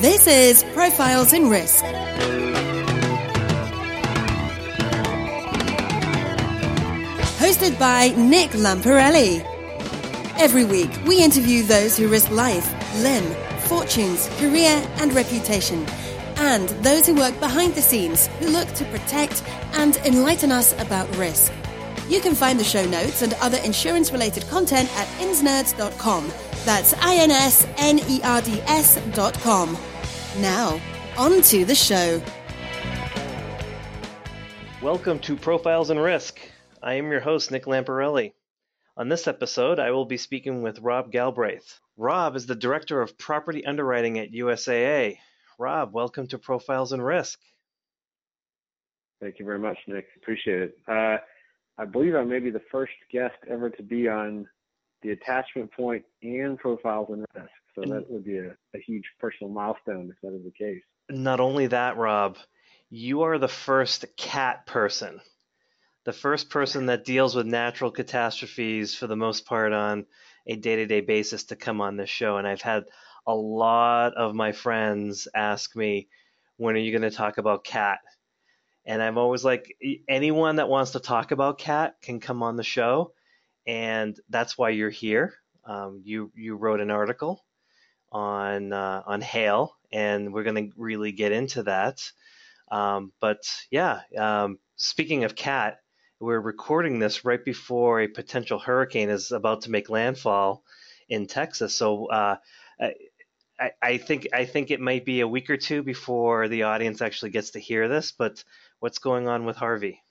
This is Profiles in Risk. Hosted by Nick Lamparelli. Every week, we interview those who risk life, limb, fortunes, career, and reputation, and those who work behind the scenes who look to protect and enlighten us about risk. You can find the show notes and other insurance related content at insnerds.com. That's I N S N E R D S.com. Now, on to the show. Welcome to Profiles in Risk. I am your host, Nick Lamparelli. On this episode, I will be speaking with Rob Galbraith. Rob is the Director of Property Underwriting at USAA. Rob, welcome to Profiles in Risk. Thank you very much, Nick. Appreciate it. Uh, I believe I may be the first guest ever to be on the attachment point and profiles in risk. So that would be a, a huge personal milestone if that is the case. Not only that, Rob, you are the first cat person, the first person that deals with natural catastrophes for the most part on a day to day basis to come on this show. And I've had a lot of my friends ask me, when are you going to talk about cat? And I'm always like, anyone that wants to talk about cat can come on the show. And that's why you're here. Um, you, you wrote an article on, uh, on hail, and we're going to really get into that. Um, but yeah, um, speaking of cat, we're recording this right before a potential hurricane is about to make landfall in Texas. So uh, I, I, think I think it might be a week or two before the audience actually gets to hear this. But what's going on with Harvey?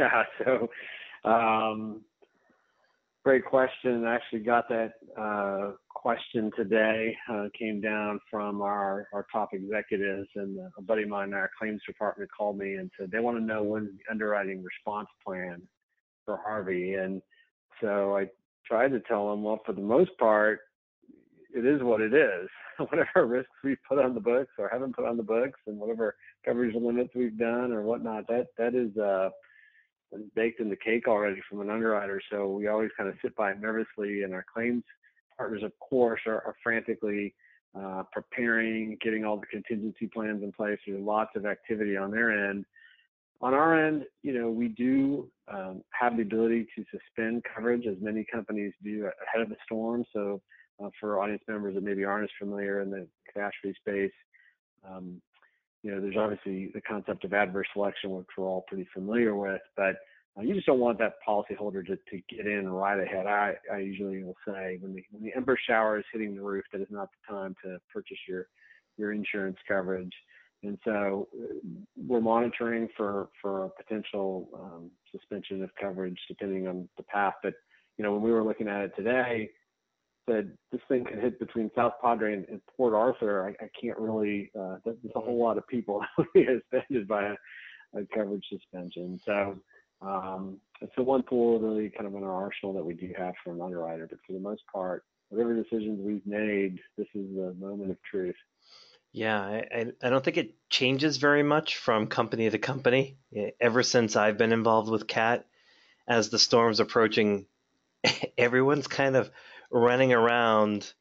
Yeah, so um, great question. I actually got that uh, question today. Uh, came down from our, our top executives, and a buddy of mine in our claims department called me and said they want to know when's the underwriting response plan for Harvey. And so I tried to tell them, well, for the most part, it is what it is. whatever risks we've put on the books or haven't put on the books, and whatever coverage limits we've done or whatnot, that that is uh, baked in the cake already from an underwriter. So we always kind of sit by nervously, and our claims partners, of course, are, are frantically uh, preparing, getting all the contingency plans in place. There's lots of activity on their end. On our end, you know, we do um, have the ability to suspend coverage, as many companies do ahead of the storm. So uh, for audience members that maybe aren't as familiar in the catastrophe space. Um, you know, there's obviously the concept of adverse selection, which we're all pretty familiar with, but uh, you just don't want that policyholder to, to get in right ahead. I, I usually will say when the when the ember shower is hitting the roof, that is not the time to purchase your your insurance coverage. And so uh, we're monitoring for for a potential um, suspension of coverage depending on the path. But you know, when we were looking at it today, said this thing could hit between South Padre and, and Port Arthur, I, I can't really. Uh, there's a whole lot of people that would be suspended by a, a coverage suspension. So um, it's the one tool really kind of in our arsenal that we do have for an underwriter. But for the most part, whatever decisions we've made, this is the moment of truth. Yeah, I, I don't think it changes very much from company to company. Ever since I've been involved with CAT, as the storm's approaching, everyone's kind of running around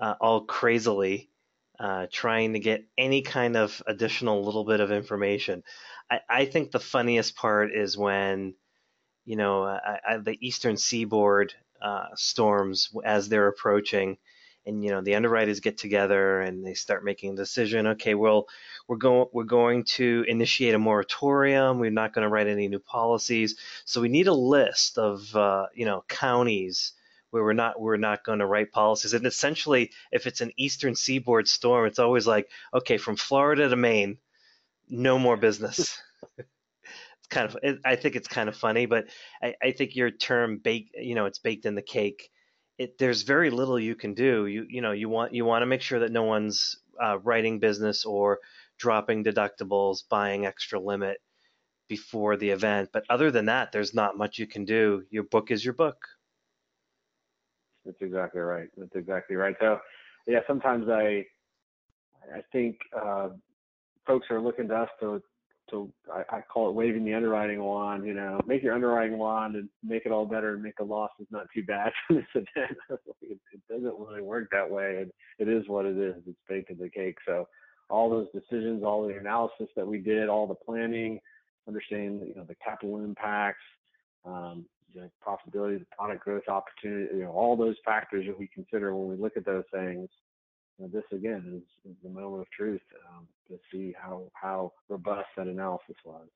uh, all crazily, uh, trying to get any kind of additional little bit of information. I, I think the funniest part is when, you know, I, I, the eastern seaboard uh, storms as they're approaching, and you know the underwriters get together and they start making a decision. Okay, well, we're going we're going to initiate a moratorium. We're not going to write any new policies. So we need a list of uh, you know counties where we're not we're not going to write policies. And essentially, if it's an eastern seaboard storm, it's always like, okay, from Florida to Maine, no more business. it's kind of it, I think it's kind of funny, but I, I think your term bake you know it's baked in the cake. It, there's very little you can do. You you know you want you want to make sure that no one's uh, writing business or dropping deductibles, buying extra limit before the event. But other than that, there's not much you can do. Your book is your book. That's exactly right. That's exactly right. So, yeah, sometimes I, I think uh, folks are looking to us to, to I, I, call it waving the underwriting wand. You know, make your underwriting wand and make it all better and make the losses not too bad from this event. it, it, doesn't really work that way. And it is what it is. It's baked into the cake. So all those decisions, all the analysis that we did, all the planning, understanding you know the capital impacts, um, the profitability, the product growth opportunity, you know, all those factors that we consider when we look at those things. You know, this again is, is, the moment of truth um, to see how how robust that analysis was.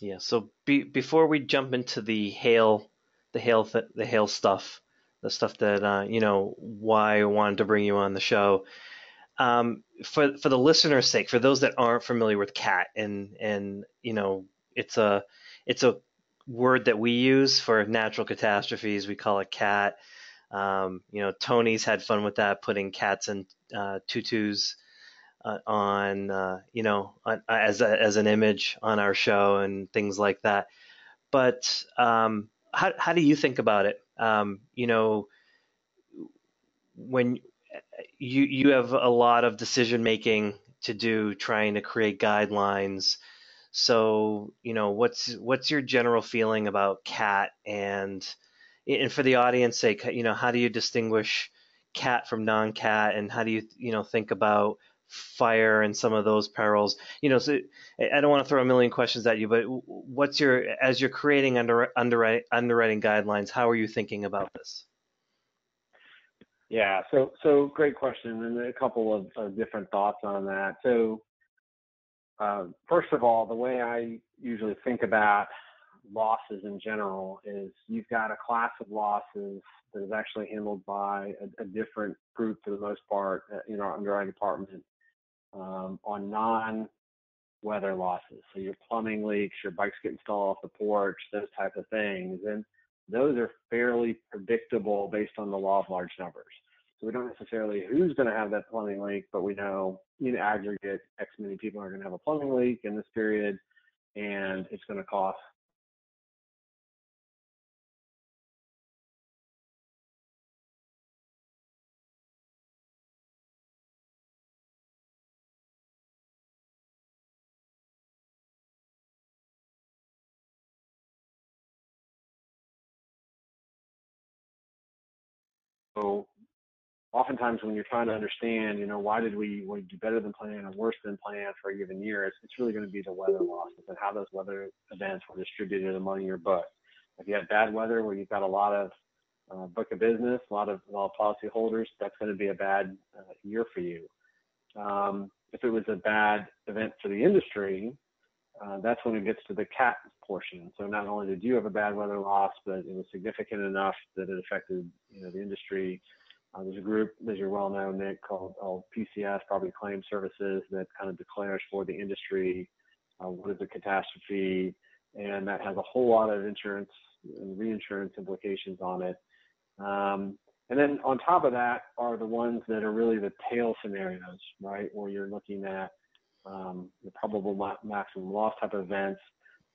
Yeah. So be, before we jump into the hail, the hail, th- the hail stuff, the stuff that uh, you know why I wanted to bring you on the show. Um, for for the listener's sake, for those that aren't familiar with CAT, and and you know, it's a it's a word that we use for natural catastrophes. We call it CAT. Um, you know, Tony's had fun with that, putting cats and uh, tutus uh, on, uh, you know, on, as a, as an image on our show and things like that. But um, how how do you think about it? Um, you know, when you you have a lot of decision making to do, trying to create guidelines. So, you know, what's what's your general feeling about cat and and for the audience sake, you know, how do you distinguish cat from non-cat and how do you you know think about fire and some of those perils? You know so i don't want to throw a million questions at you but what's your as you're creating under, underwriting underwriting guidelines how are you thinking about this? Yeah, so so great question, and a couple of, of different thoughts on that. So, uh, first of all, the way I usually think about losses in general is you've got a class of losses that is actually handled by a, a different group for the most part uh, in our underwriting department um, on non-weather losses. So your plumbing leaks, your bikes getting stalled off the porch, those type of things, and those are fairly predictable based on the law of large numbers. We don't necessarily who's going to have that plumbing leak, but we know in aggregate, X many people are going to have a plumbing leak in this period, and it's going to cost So oftentimes when you're trying to understand, you know, why did we, we do better than planned or worse than planned for a given year, it's, it's really going to be the weather losses and how those weather events were distributed among your book. If you have bad weather where you've got a lot of uh, book of business, a lot of, a lot of policy holders, that's going to be a bad uh, year for you. Um, if it was a bad event for the industry, uh, that's when it gets to the cat portion. So not only did you have a bad weather loss, but it was significant enough that it affected you know the industry. Uh, there's a group, as you're well known, Nick, called, called PCS, Property Claim Services, that kind of declares for the industry uh, what is a catastrophe, and that has a whole lot of insurance and reinsurance implications on it. Um, and then on top of that are the ones that are really the tail scenarios, right, where you're looking at um, the probable maximum loss type of events,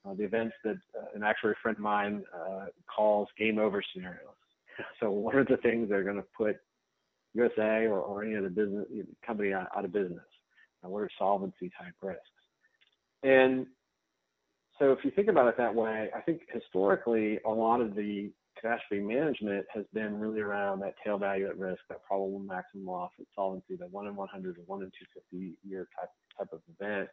uh, the events that uh, an actuary friend of mine uh, calls game over scenarios. So what are the things that are going to put USAA or, or any other business company out, out of business? Uh, what are solvency type risks? And so if you think about it that way, I think historically a lot of the catastrophe management has been really around that tail value at risk, that probable maximum loss at solvency, that one in 100 or one in 250 year type type of event,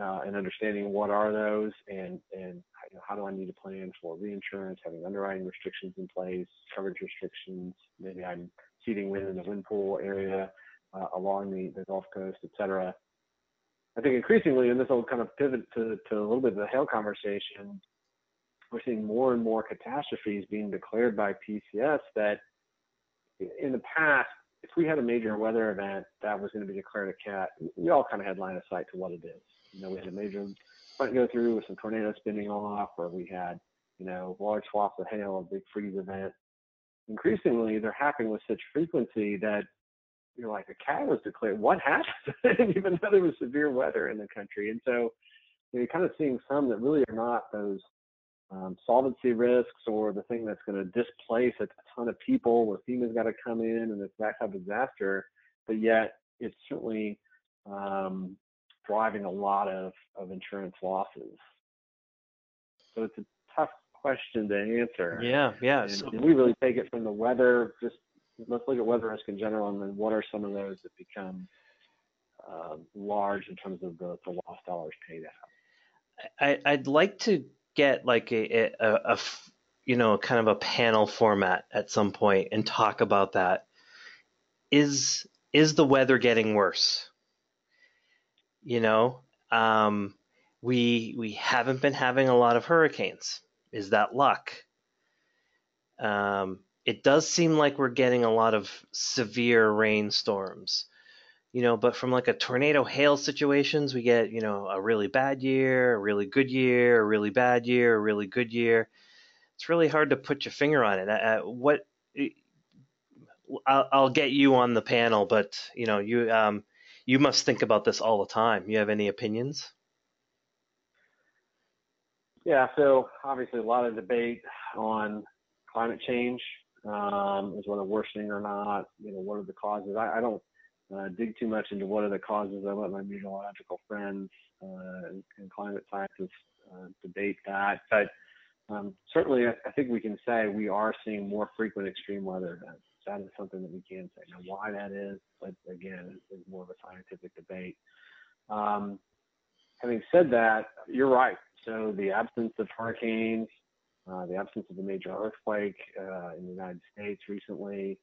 uh, and understanding what are those and and you know, how do I need to plan for reinsurance, having underwriting restrictions in place, coverage restrictions. Maybe I'm ceding wind in the wind pool area uh, along the, the Gulf Coast, et cetera. I think increasingly, and this will kind of pivot to, to a little bit of the hail conversation, we're seeing more and more catastrophes being declared by PCS that in the past, if we had a major weather event that was going to be declared a cat, we all kind of had line of sight to what it is. You know, we had a major front go through with some tornadoes spinning off, or we had, you know, large swaths of hail, a big freeze event. Increasingly, they're happening with such frequency that you're like, a cat was declared. What happened? Even though there was severe weather in the country. And so you you're kind of seeing some that really are not those um, solvency risks or the thing that's going to displace a ton of people where FEMA's got to come in and it's that type of disaster, but yet it's certainly um, driving a lot of, of insurance losses. So it's a question to answer. Yeah, yeah. And, so, and we really take it from the weather, just let's look at weather risk in general, and then what are some of those that become uh, large in terms of the, the lost dollars paid out? I, I'd like to get like a, a, a, you know kind of a panel format at some point and talk about that. Is is the weather getting worse? You know, um, we we haven't been having a lot of hurricanes. Is that luck? Um, it does seem like we're getting a lot of severe rainstorms you know but from like a tornado hail situations we get you know a really bad year a really good year a really bad year a really good year. It's really hard to put your finger on it. What I'll, I'll, get you on the panel but you know you um, you must think about this all the time. You have any opinions yeah so obviously a lot of debate on climate change um, is whether worsening or not you know what are the causes I, I don't uh, dig too much into what are the causes. I let my meteorological friends uh, and, and, climate scientists uh, debate that. But um, certainly, I, think we can say we are seeing more frequent extreme weather events. That is something that we can say. Now, why that is, but again, is more of a scientific debate. Um, having said that, you're right. So the absence of hurricanes, uh, the absence of a major earthquake uh, in the United States recently,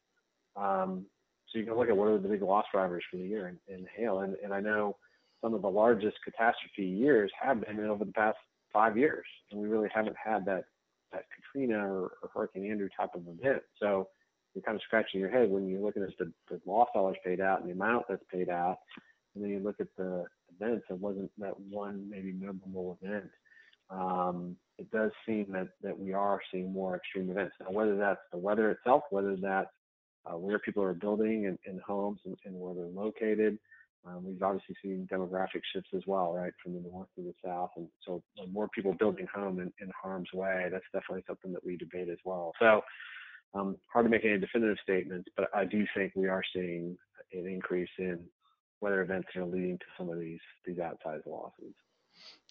um, so you can look at what are the big loss drivers for the year in, hail. And, and I know some of the largest catastrophe years have been over the past five years, and we really haven't had that that Katrina or, or Hurricane Andrew type of event. So you're kind of scratching your head when you're looking at the, the loss dollars paid out and the amount that's paid out, and then you look at the events. It wasn't that one maybe memorable event. Um, it does seem that that we are seeing more extreme events now. Whether that's the weather itself, whether that's uh, where people are building and, and homes and, and, where they're located. Um, we've obviously seen demographic shifts as well, right, from the north to the south. And so more people building home in, in harm's way, that's definitely something that we debate as well. So um, hard to make any definitive statements, but I do think we are seeing an increase in weather events are leading to some of these these outsized losses.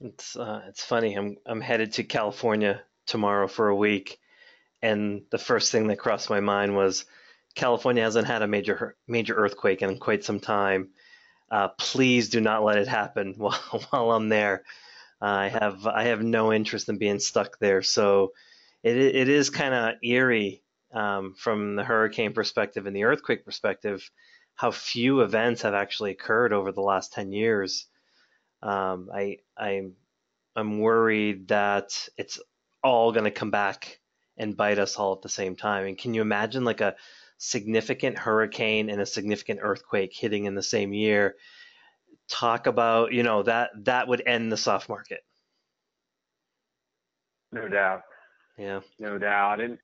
It's uh, it's funny. I'm I'm headed to California tomorrow for a week, and the first thing that crossed my mind was California hasn't had a major major earthquake in quite some time. Uh, please do not let it happen while while I'm there. Uh, I have I have no interest in being stuck there. So it it is kind of eerie um, from the hurricane perspective and the earthquake perspective how few events have actually occurred over the last ten years. Um, I I'm I'm worried that it's all going to come back and bite us all at the same time. And can you imagine like a significant hurricane and a significant earthquake hitting in the same year, talk about you know that that would end the soft market. No doubt. Yeah. No doubt, and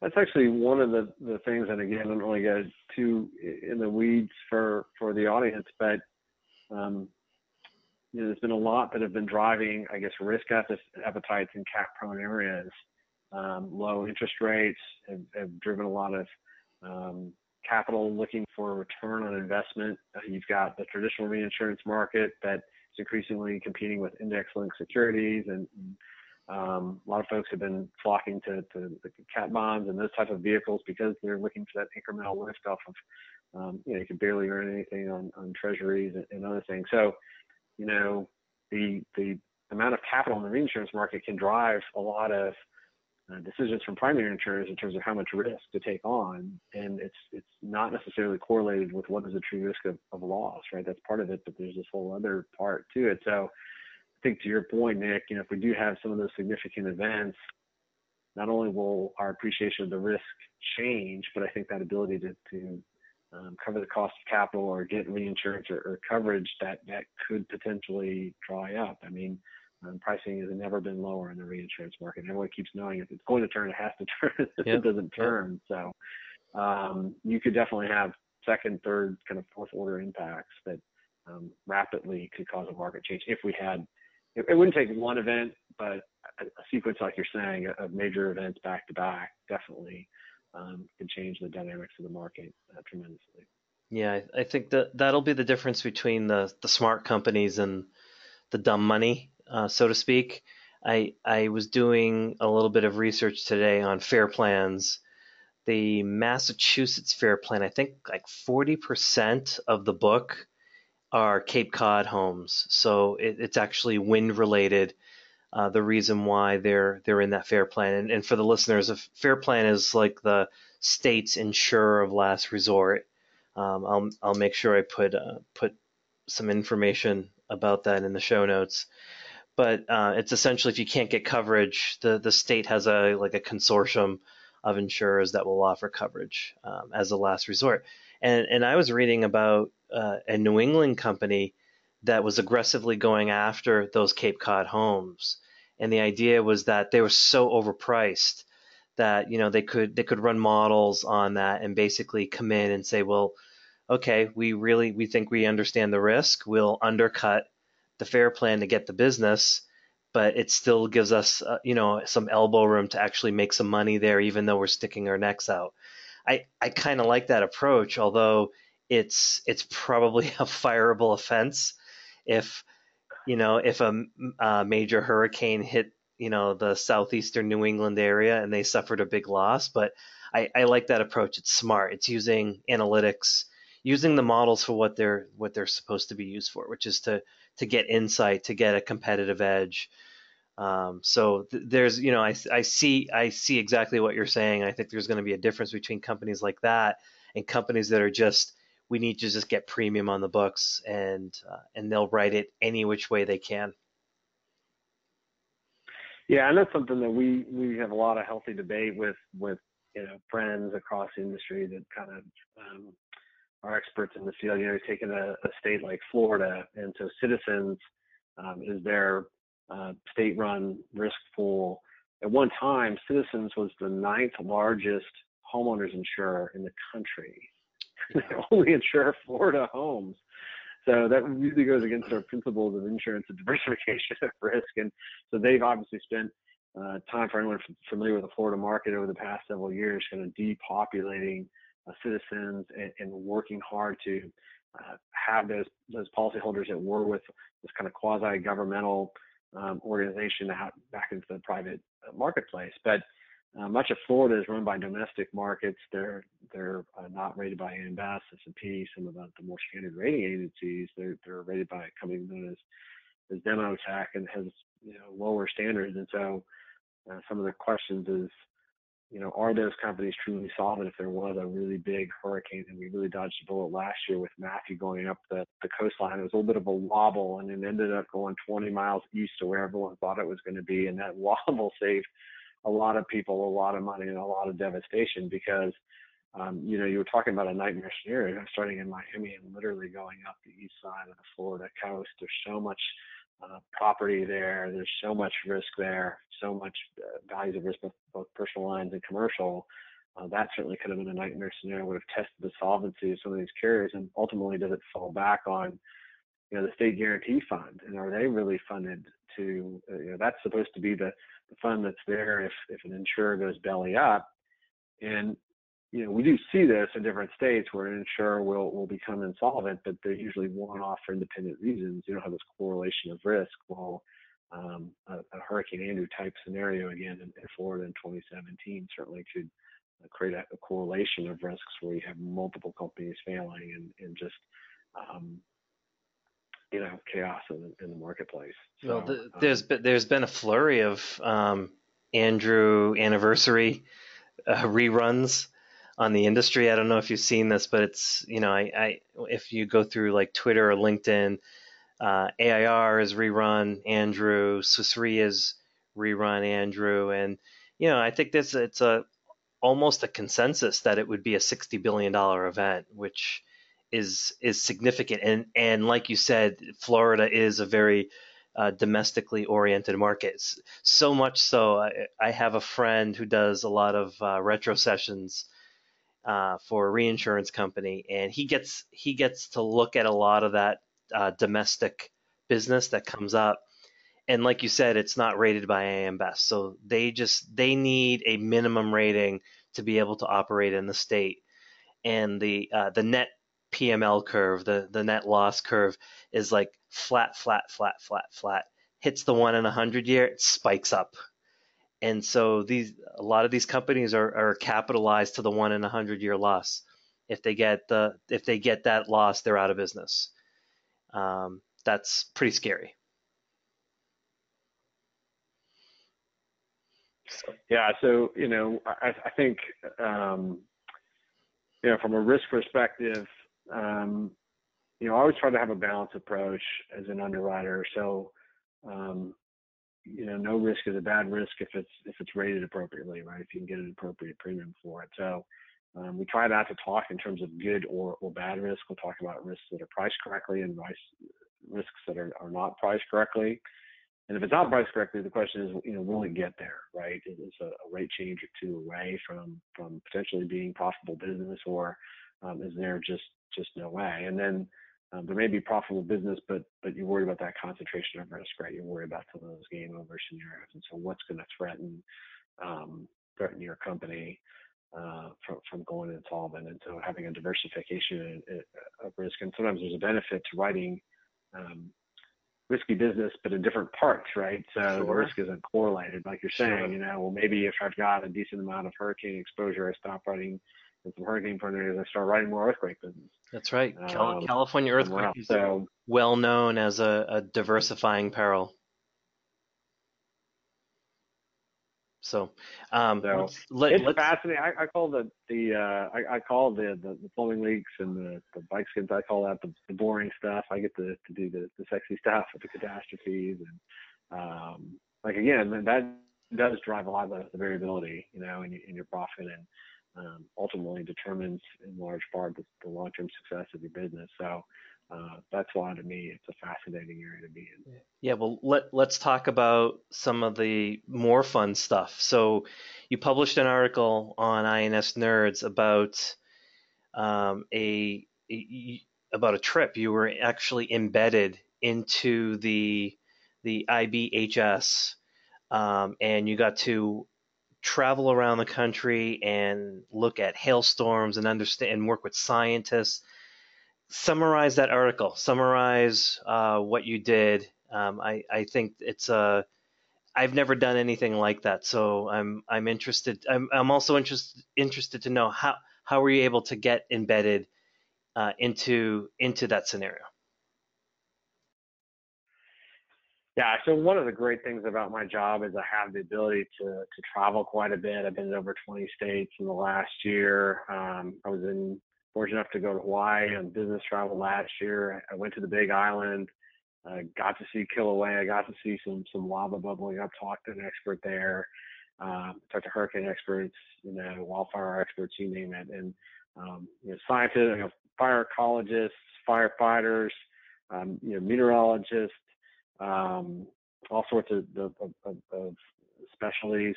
that's actually one of the the things. And again, I don't want to get too in the weeds for for the audience, but um, you know, there's been a lot that have been driving, I guess, risk appetites in cat prone areas. Um, low interest rates have, have driven a lot of um, capital looking for a return on investment. Uh, you've got the traditional reinsurance market that's increasingly competing with index-linked securities, and, um, a lot of folks have been flocking to, to the cat bonds and those type of vehicles because they're looking for that incremental lift off of, um, you know, you can barely earn anything on, on treasuries and, and other things. So, you know, the the amount of capital in the reinsurance market can drive a lot of uh, decisions from primary insurers in terms of how much risk to take on, and it's it's not necessarily correlated with what is the true risk of, of loss, right? That's part of it, but there's this whole other part to it. So think to your point, Nick, you know, if we do have some of those significant events, not only will our appreciation of the risk change, but I think that ability to, to um, cover the cost of capital or get reinsurance or, or coverage that that could potentially dry up. I mean, um, pricing has never been lower in the reinsurance market. Everyone keeps knowing if it's going to turn, it has to turn. if yep. it doesn't turn, so um, you could definitely have second, third, kind of fourth order impacts that um, rapidly could cause a market change if we had. It, it wouldn't take one event, but a, a, sequence like you're saying of major events back to back definitely um, could change the dynamics of the market uh, tremendously. Yeah, I think that that'll be the difference between the the smart companies and the dumb money uh, so to speak. I I was doing a little bit of research today on FAIR Plan's the Massachusetts Fair Plan, I think like 40% of the book are Cape Cod homes. So it, it's actually wind related. Uh, the reason why they're they're in that fair plan, and, and for the listeners, a fair plan is like the state's insurer of last resort. Um, I'll I'll make sure I put uh, put some information about that in the show notes. But uh, it's essentially if you can't get coverage, the the state has a like a consortium of insurers that will offer coverage um, as a last resort. And and I was reading about uh, a New England company that was aggressively going after those Cape Cod homes, and the idea was that they were so overpriced that you know they could they could run models on that and basically come in and say, well, okay, we really we think we understand the risk, we'll undercut the fair plan to get the business, but it still gives us uh, you know some elbow room to actually make some money there, even though we're sticking our necks out. I I kind of like that approach, although it's it's probably a fireable offense if you know if a, a major hurricane hit you know the southeastern New England area and they suffered a big loss. But I, I like that approach. It's smart. It's using analytics, using the models for what they're what they're supposed to be used for, which is to to get insight, to get a competitive edge. Um, so th- there's, you know, I, I see I see exactly what you're saying. I think there's going to be a difference between companies like that and companies that are just we need to just get premium on the books and uh, and they'll write it any which way they can. Yeah, and that's something that we we have a lot of healthy debate with with you know friends across the industry that kind of um, are experts in the field. You know, taking a, a state like Florida, and so Citizens um, is their uh, state-run risk pool. At one time, Citizens was the ninth largest homeowners insurer in the country. they only insure Florida homes. So that really goes against our principles of insurance and diversification of risk. And so they've obviously spent uh, time for anyone familiar with the Florida market over the past several years, kind of depopulating uh, citizens and, and, working hard to uh, have those those policyholders that were with this kind of quasi-governmental um, organization out back into the private uh, marketplace. But uh, much of Florida is run by domestic markets. They're they're uh, not rated by AM Best, S&P, some of the, the, more standard rating agencies. They're they're rated by a company known as as Demotech and has you know lower standards. And so uh, some of the questions is, you know, are those companies truly solvent if there was a really big hurricane? And we really dodged a bullet last year with Matthew going up the, the coastline. It was a little bit of a wobble, and it ended up going 20 miles east of where everyone thought it was going to be, and that wobble saved a lot of people a lot of money and a lot of devastation because um, you know you were talking about a nightmare scenario starting in Miami and literally going up the east side of the Florida coast. There's so much uh, property there. There's so much risk there. So much uh, values of risk, both, both personal lines and commercial. Uh, that certainly could have been a nightmare scenario. Would have tested the solvency of some of these carriers, and ultimately, does it fall back on you know the state guarantee fund, and are they really funded to? Uh, you know, that's supposed to be the the fund that's there if if an insurer goes belly up. And you know, we do see this in different states where an insurer will will become insolvent, but they're usually one-off for independent reasons. You don't have this correlation of risk. Well, um, a, a, Hurricane Andrew type scenario again in, in Florida in 2017 certainly could uh, create a, a, correlation of risks where you have multiple companies failing and, and just um, you know chaos in, in the marketplace. So, well, the, um, there's been, there's been a flurry of um, Andrew anniversary uh, reruns on the industry. I don't know if you've seen this, but it's you know I, I if you go through like Twitter or LinkedIn, uh, AIR is rerun Andrew, Swiss Re is rerun Andrew, and you know I think this it's a almost a consensus that it would be a sixty billion dollar event, which is is significant. And and like you said, Florida is a very uh, domestically oriented market. So much so, I, I, have a friend who does a lot of uh, retrocessions uh, for a reinsurance company, and he gets he gets to look at a lot of that uh, domestic business that comes up. And like you said, it's not rated by AM Best, so they just they need a minimum rating to be able to operate in the state. And the uh, the net PML curve, the, the net loss curve is like flat, flat, flat, flat, flat. Hits the one in a hundred year, it spikes up. And so these a lot of these companies are, are capitalized to the one in a hundred year loss. If they get the if they get that loss, they're out of business. Um, that's pretty scary. Yeah, so you know, I, I think um, you know from a risk perspective, um, you know, I always try to have a balanced approach as an underwriter. So um, you know, no risk is a bad risk if it's if it's rated appropriately, right? If you can get an appropriate premium for it. So um, we try not to talk in terms of good or, or bad risk. We'll talk about risks that are priced correctly and risks that are, are not priced correctly. And if it's not priced correctly, the question is, you know, will it get there, right? Is a, a rate change or two away from from potentially being profitable business, or um, is there just just no way? And then um, there may be profitable business, but but you worry about that concentration of risk, right? You worry about some of those game over scenarios, and so what's going to threaten um, threaten your company uh, from from going insolvent? And so having a diversification of risk, and sometimes there's a benefit to writing um, risky business, but in different parts, right? So sure. the risk isn't correlated, like you're saying. Sure. You know, well maybe if I've got a decent amount of hurricane exposure, I stop writing and some hurricane prone areas, I start writing more earthquake business. That's right. Um, California earthquake is so, well known as a, a diversifying peril. So, um, so let, it's fascinating. I, I, call the the uh, I, I, call the, the, the plumbing leaks and the, the bike skins. I call that the, the boring stuff. I get to, to do the, the sexy stuff with the catastrophes and um, like again that does drive a lot of the, the variability, you know, in, in your profit and um, ultimately determines in large part the, the long-term success of your business. So uh, that's why to me it's a fascinating area to be in. Yeah, well let let's talk about some of the more fun stuff. So you published an article on INS Nerds about um, a, a about a trip. You were actually embedded into the the IBHS, um, and you got to travel around the country and look at hailstorms and understand and work with scientists summarize that article, summarize uh, what you did. Um, I, I think it's a uh, I've never done anything like that, so I'm I'm interested. I'm I'm also interested interested to know how how were you able to get embedded uh, into into that scenario. Yeah, so one of the great things about my job is I have the ability to to travel quite a bit. I've been in over 20 states in the last year. Um, I was in fortunate enough to go to Hawaii on business travel last year. I went to the Big Island, got to see Kilauea, got to see some some lava bubbling up, talked to an expert there, uh, talked to hurricane experts, you know, wildfire experts, you name it, and um, you know, scientists, you know, fire ecologists, firefighters, um, you know, meteorologists, um, all sorts of, of, of, of specialties.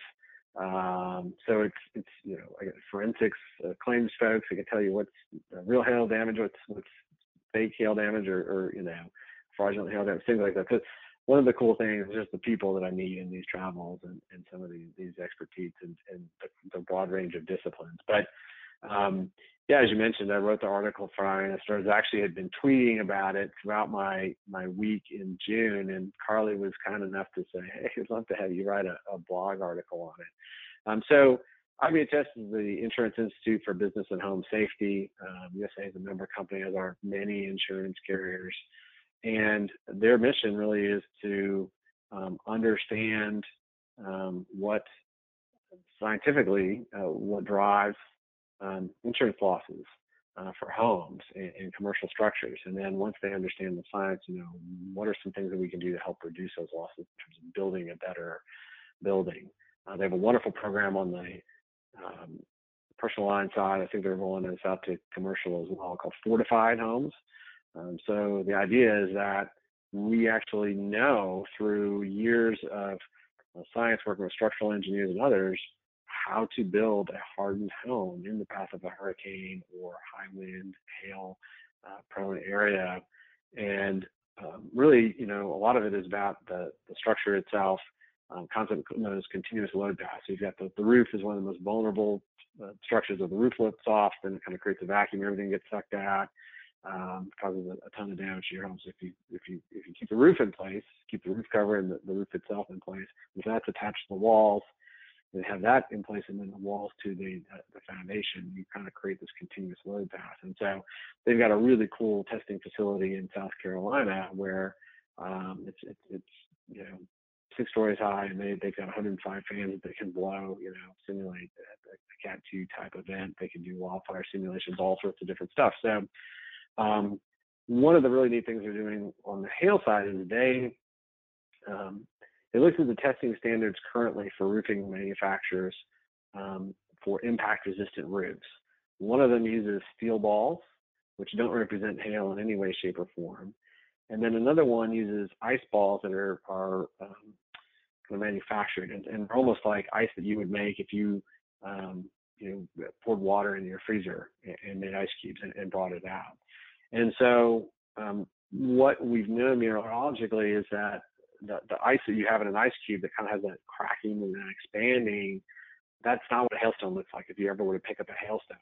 Um, so it's it's you know like forensics uh, claims folks who can tell you what's real hail damage, what's what's fake hail damage, or, or you know fraudulent hail damage, things like that. So one of the cool things is just the people that I meet in these travels and, and some of these these expertise and, and the, the broad range of disciplines. But um, yeah, as you mentioned, I wrote the article for INS Nerds. I actually had been tweeting about it throughout my my week in June, and Carly was kind enough to say, "Hey, I'd love to have you write a, a blog article on it." Um, so IBHS is the Insurance Institute for Business and Home Safety. Um, USAA is a member company, as are many insurance carriers, and their mission really is to um, understand um, what scientifically uh, what drives um, insurance losses uh, for homes and, and, commercial structures. And then once they understand the science, you know, what are some things that we can do to help reduce those losses in terms of building a better building? Uh, they have a wonderful program on the um, personal line side. I think they're rolling this out to commercial as well called Fortified Homes. Um, so the idea is that we actually know through years of uh, science working with structural engineers and others how to build a hardened home in the path of a hurricane or high wind, hail uh, prone area. And um, really, you know, a lot of it is about the, the structure itself. Um, concept known as continuous load path. So you've got the, the roof is one of the most vulnerable uh, structures of the roof lifts off, then it kind of creates a vacuum, everything gets sucked out, um, causes a, a, ton of damage to your homes. If you if you if you keep the roof in place, keep the roof cover and the, the roof itself in place, if that's attached to the walls, they have that in place and then the walls to the, the foundation, you kind of create this continuous load path. And so they've got a really cool testing facility in South Carolina where um, it's, it's, it's, you know, six stories high and they, they've got 105 fans that can blow, you know, simulate a, a Cat 2 type event. They can do wildfire simulations, all sorts of different stuff. So um, one of the really neat things they're doing on the hail side is they um, they looked at the testing standards currently for roofing manufacturers um, for impact resistant roofs. One of them uses steel balls, which don't represent hail in any way, shape, or form. And then another one uses ice balls that are, are um, kind of manufactured and, and almost like ice that you would make if you um, you know poured water in your freezer and, and made ice cubes and, and, brought it out. And so um, what we've known meteorologically is that the, the ice that you have in an ice cube that kind of has that cracking and then expanding, that's not what a hailstone looks like if you ever were to pick up a hailstone.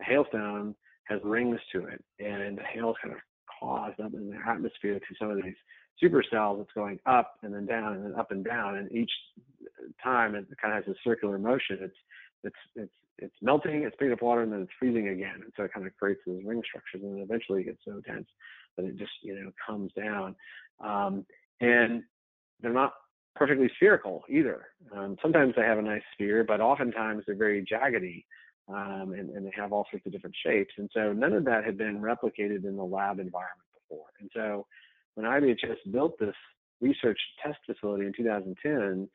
A hailstone has rings to it, and the hail is kind of caused up in the atmosphere to some of these supercells. It's going up and then down and then up and down, and each time it kind of has a circular motion. It's it's it's it's melting, it's picking up water, and then it's freezing again, and so it kind of creates these ring structures, and then eventually it gets so dense that it just you know comes down. Um, and they're not perfectly spherical either. Um, sometimes they have a nice sphere, but oftentimes they're very jaggedy um, and, and, they have all sorts of different shapes. And so none of that had been replicated in the lab environment before. And so when IBHS built this research test facility in 2010,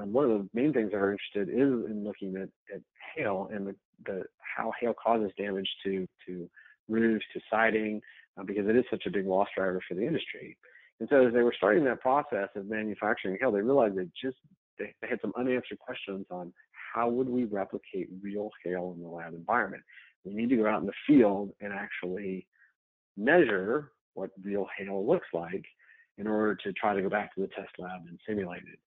um, one of the main things they are interested is in looking at, at hail and the, the, how hail causes damage to to roofs, to siding, uh, because it is such a big loss driver for the industry. And so as they were starting that process of manufacturing hail, they realized they just they, had some unanswered questions on how would we replicate real hail in the lab environment. We need to go out in the field and actually measure what real hail looks like in order to try to go back to the test lab and simulate it.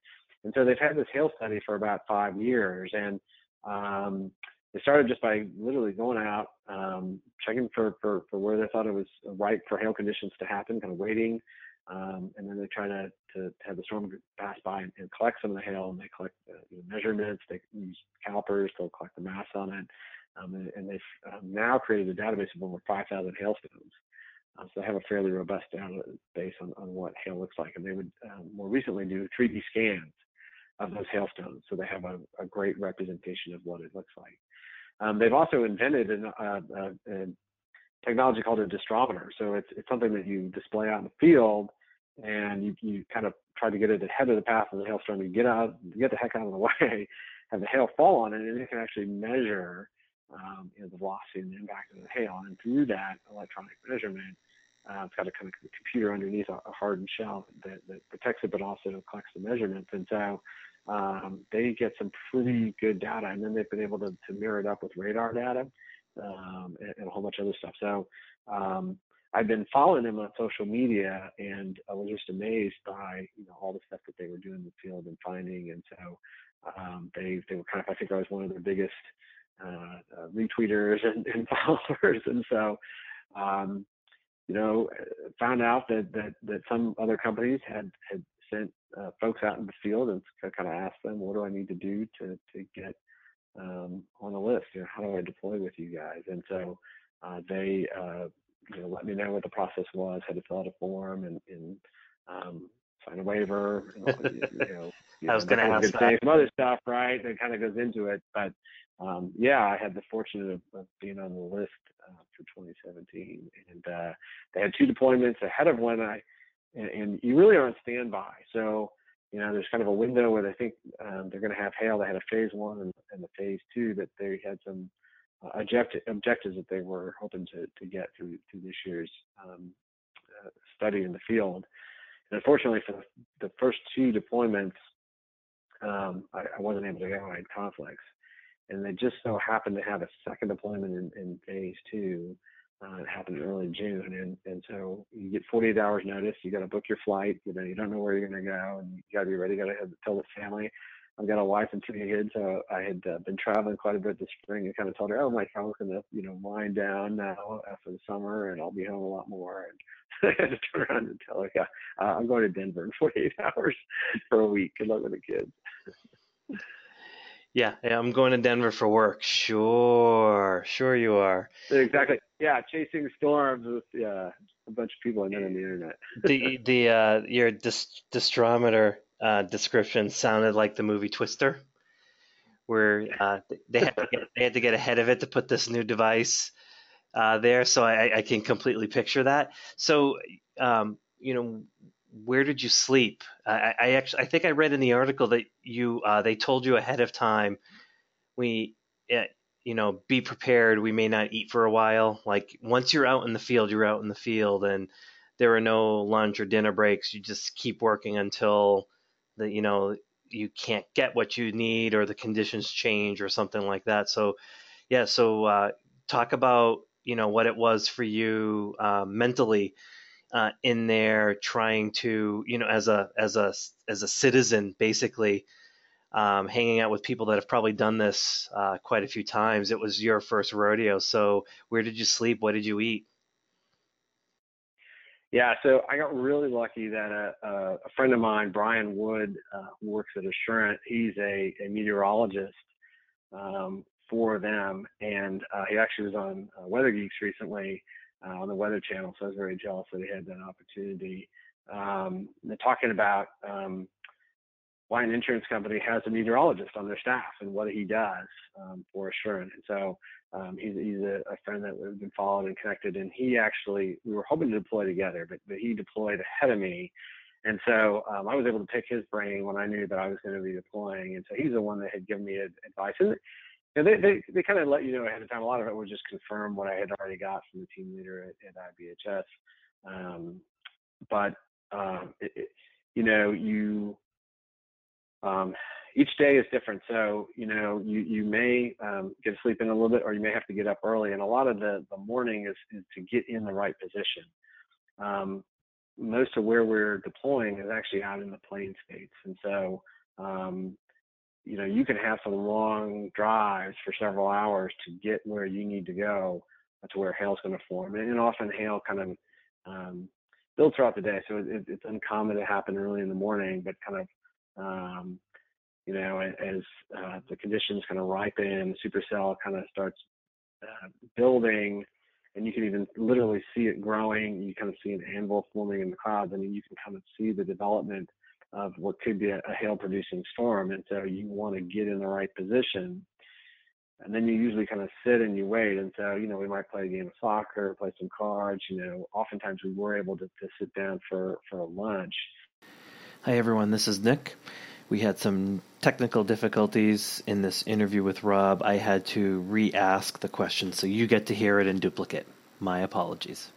And so they've had this hail study for about five years, and um, they started just by literally going out, um, checking for, for, for where they thought it was right for hail conditions to happen, kind of waiting um, and then they try to, to, have the storm pass by and, and, collect some of the hail, and they collect uh, you know, measurements. They use calipers to collect the mass on it, um, and, and, they've um, now created a database of over 5,000 hailstones. Uh, so they have a fairly robust database on, on what hail looks like, and they would um, more recently do 3D scans of those hailstones, so they have a, a great representation of what it looks like. Um, they've also invented an, uh, uh, a technology called a distrometer, So it's, it's something that you display out in the field and you, you kind of try to get it ahead of the path of the hailstorm. You get out, get the heck out of the way, have the hail fall on it, and it can actually measure um, you know, the velocity and the impact of the hail. And through that electronic measurement, uh, it's got a kind of computer underneath a, a hardened shell that, that, protects it, but also collects the measurements. And so um, they get some pretty good data, and then they've been able to, to mirror it up with radar data um, and, and, a whole bunch of other stuff. So um, I've been following them on social media, and I was just amazed by you know all the stuff that they were doing in the field and finding. And so um, they they were kind of I think I was one of their biggest uh, uh, retweeters and, and, followers. And so um, you know found out that that that some other companies had had sent uh, folks out in the field and kind of asked them, what do I need to do to to get um, on the list? You know, how do I deploy with you guys? And so uh, they uh, you know, let me know what the process was, had to fill out a form and, and um, sign a waiver. And, you know, I was going to ask that. Some other stuff, right? That kind of goes into it. But um, yeah, I had the fortune of, of being on the list uh, for 2017, and uh, they had two deployments ahead of when I, and, and, you really are on standby. So you know, there's kind of a window where they think um, they're going to have hail. They had a phase one and, and the phase two that they had some objective, objectives that they were hoping to, to get through, through this year's um, uh, study in the field. And unfortunately, for the, first two deployments, um, I, I, wasn't able to go. I had conflicts. And they just so happened to have a second deployment in, in phase two. Uh, it happened early June, and and so you get 48 hours notice. You got to book your flight. You know, you don't know where you're going to go, and you got to be ready. Got to tell the family. I've got a wife and two kids, so I had uh, been traveling quite a bit this spring and kind of told her, oh, my travel's going to, you know, wind down now after the summer and I'll be home a lot more. And I had to turn around and tell her, yeah, uh, I'm going to Denver in 48 hours for a week. Good luck with the kids. Yeah, yeah, I'm going to Denver for work. Sure, sure you are. Exactly. Yeah, chasing storms with yeah a bunch of people and then on the internet. the the uh, your dist- distrometer uh, description sounded like the movie Twister, where uh, they had to get, they had to get ahead of it to put this new device uh, there. So I, I can completely picture that. So um, you know, where did you sleep? I, I actually I think I read in the article that you uh, they told you ahead of time. We eh, you know be prepared. We may not eat for a while. Like once you're out in the field, you're out in the field, and there are no lunch or dinner breaks. You just keep working until the you know you can't get what you need or the conditions change or something like that. So yeah, so uh, talk about you know what it was for you uh, mentally uh, in there trying to you know as a as a as a citizen basically um, hanging out with people that have probably done this uh, quite a few times. It was your first rodeo. So where did you sleep? What did you eat yeah so i got really lucky that a, a, a friend of mine brian wood uh, works at assurant he's a, a meteorologist um, for them and uh, he actually was on uh, weather geeks recently uh, on the Weather Channel. So I was very jealous that he had that opportunity. Um, they're talking about um, why an insurance company has a meteorologist on their staff and what he does um, for Assurant. And so um, he's, he's a, a, friend that we've been followed and connected. And he actually, we were hoping to deploy together, but, but he deployed ahead of me. And so um, I was able to pick his brain when I knew that I was going to be deploying. And so he's the one that had given me advice. And they they, they kind of let you know ahead of time. A lot of it was just confirm what I had already got from the team leader at, at IBHS. Um, but um, it, it, you know, you um, each day is different. So you know, you you may um, get to sleep in a little bit, or you may have to get up early. And a lot of the the morning is, is to get in the right position. Um, most of where we're deploying is actually out in the plain states, and so um, you know, you can have some long drives for several hours to get where you need to go to where hail is going to form. And, and often hail kind of um, builds throughout the day. So it, it's uncommon to happen early in the morning, but kind of, um, you know, as uh, the conditions kind of ripen, supercell kind of starts uh, building, and you can even literally see it growing. You kind of see an anvil forming in the clouds. I mean, you can kind of see the development of what could be a, a hail producing storm. And so you want to get in the right position. And then you usually kind of sit and you wait. And so, you know, we might play a game of soccer, play some cards. You know, oftentimes we were able to, to sit down for, for lunch. Hi, everyone. This is Nick. We had some technical difficulties in this interview with Rob. I had to re ask the question, so you get to hear it in duplicate. My apologies.